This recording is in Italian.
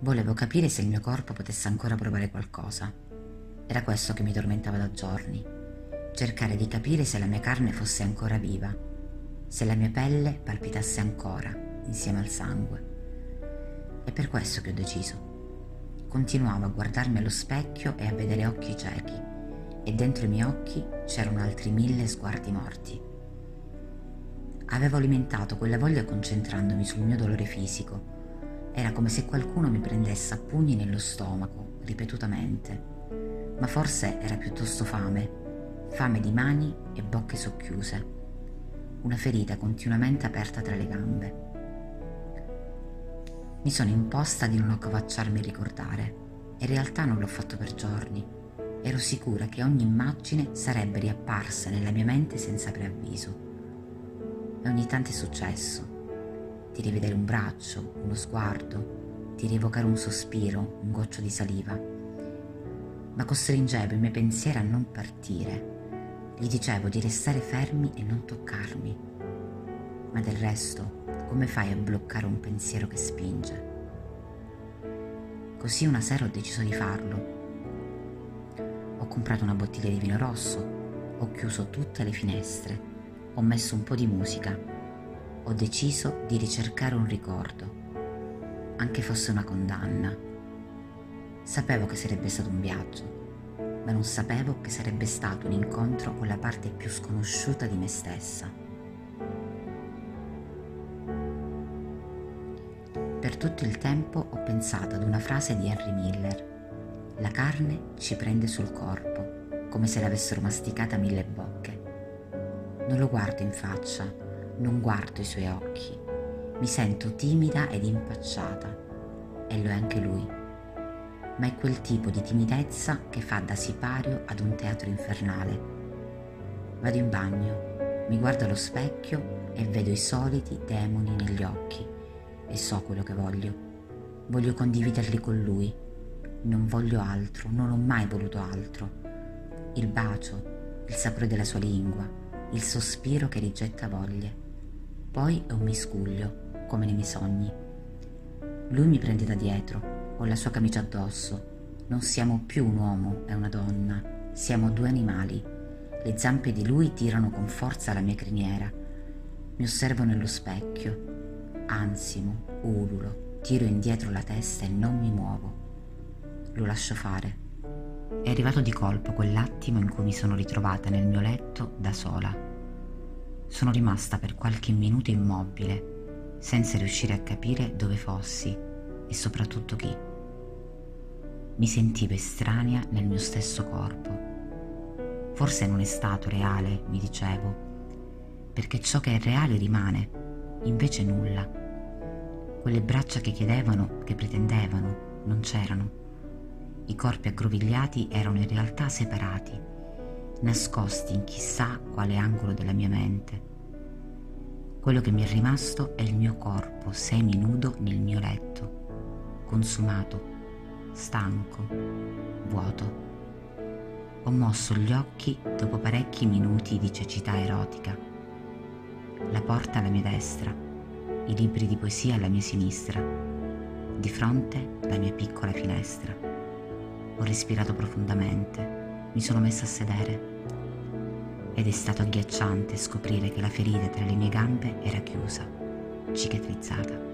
Volevo capire se il mio corpo potesse ancora provare qualcosa. Era questo che mi tormentava da giorni. Cercare di capire se la mia carne fosse ancora viva, se la mia pelle palpitasse ancora insieme al sangue. È per questo che ho deciso. Continuavo a guardarmi allo specchio e a vedere occhi ciechi, e dentro i miei occhi c'erano altri mille sguardi morti. Avevo alimentato quella voglia concentrandomi sul mio dolore fisico. Era come se qualcuno mi prendesse a pugni nello stomaco, ripetutamente. Ma forse era piuttosto fame, fame di mani e bocche socchiuse. Una ferita continuamente aperta tra le gambe. Mi sono imposta di non accovacciarmi a ricordare. In realtà non l'ho fatto per giorni. Ero sicura che ogni immagine sarebbe riapparsa nella mia mente senza preavviso e ogni tanto è successo. Di rivedere un braccio, uno sguardo, di rievocare un sospiro, un goccio di saliva. Ma costringevo i miei pensieri a non partire. Gli dicevo di restare fermi e non toccarmi. Ma del resto, come fai a bloccare un pensiero che spinge? Così una sera ho deciso di farlo. Ho comprato una bottiglia di vino rosso, ho chiuso tutte le finestre ho messo un po' di musica, ho deciso di ricercare un ricordo, anche fosse una condanna. Sapevo che sarebbe stato un viaggio, ma non sapevo che sarebbe stato un incontro con la parte più sconosciuta di me stessa. Per tutto il tempo ho pensato ad una frase di Henry Miller. La carne ci prende sul corpo, come se l'avessero masticata mille bocche. Non lo guardo in faccia, non guardo i suoi occhi. Mi sento timida ed impacciata. E lo è anche lui. Ma è quel tipo di timidezza che fa da sipario ad un teatro infernale. Vado in bagno, mi guardo allo specchio e vedo i soliti demoni negli occhi. E so quello che voglio. Voglio condividerli con lui. Non voglio altro, non ho mai voluto altro. Il bacio, il sapore della sua lingua, il sospiro che rigetta voglie. Poi è un miscuglio, come nei miei sogni. Lui mi prende da dietro, ho la sua camicia addosso. Non siamo più un uomo e una donna, siamo due animali. Le zampe di lui tirano con forza la mia criniera. Mi osservo nello specchio. Ansimo, ululo, tiro indietro la testa e non mi muovo. Lo lascio fare. È arrivato di colpo quell'attimo in cui mi sono ritrovata nel mio letto da sola. Sono rimasta per qualche minuto immobile, senza riuscire a capire dove fossi e soprattutto chi. Mi sentivo estranea nel mio stesso corpo. Forse non è stato reale, mi dicevo, perché ciò che è reale rimane, invece nulla. Quelle braccia che chiedevano, che pretendevano, non c'erano i corpi aggrovigliati erano in realtà separati, nascosti in chissà quale angolo della mia mente. Quello che mi è rimasto è il mio corpo semi-nudo nel mio letto, consumato, stanco, vuoto. Ho mosso gli occhi dopo parecchi minuti di cecità erotica. La porta alla mia destra, i libri di poesia alla mia sinistra, di fronte la mia piccola finestra. Ho respirato profondamente, mi sono messa a sedere ed è stato agghiacciante scoprire che la ferita tra le mie gambe era chiusa, cicatrizzata.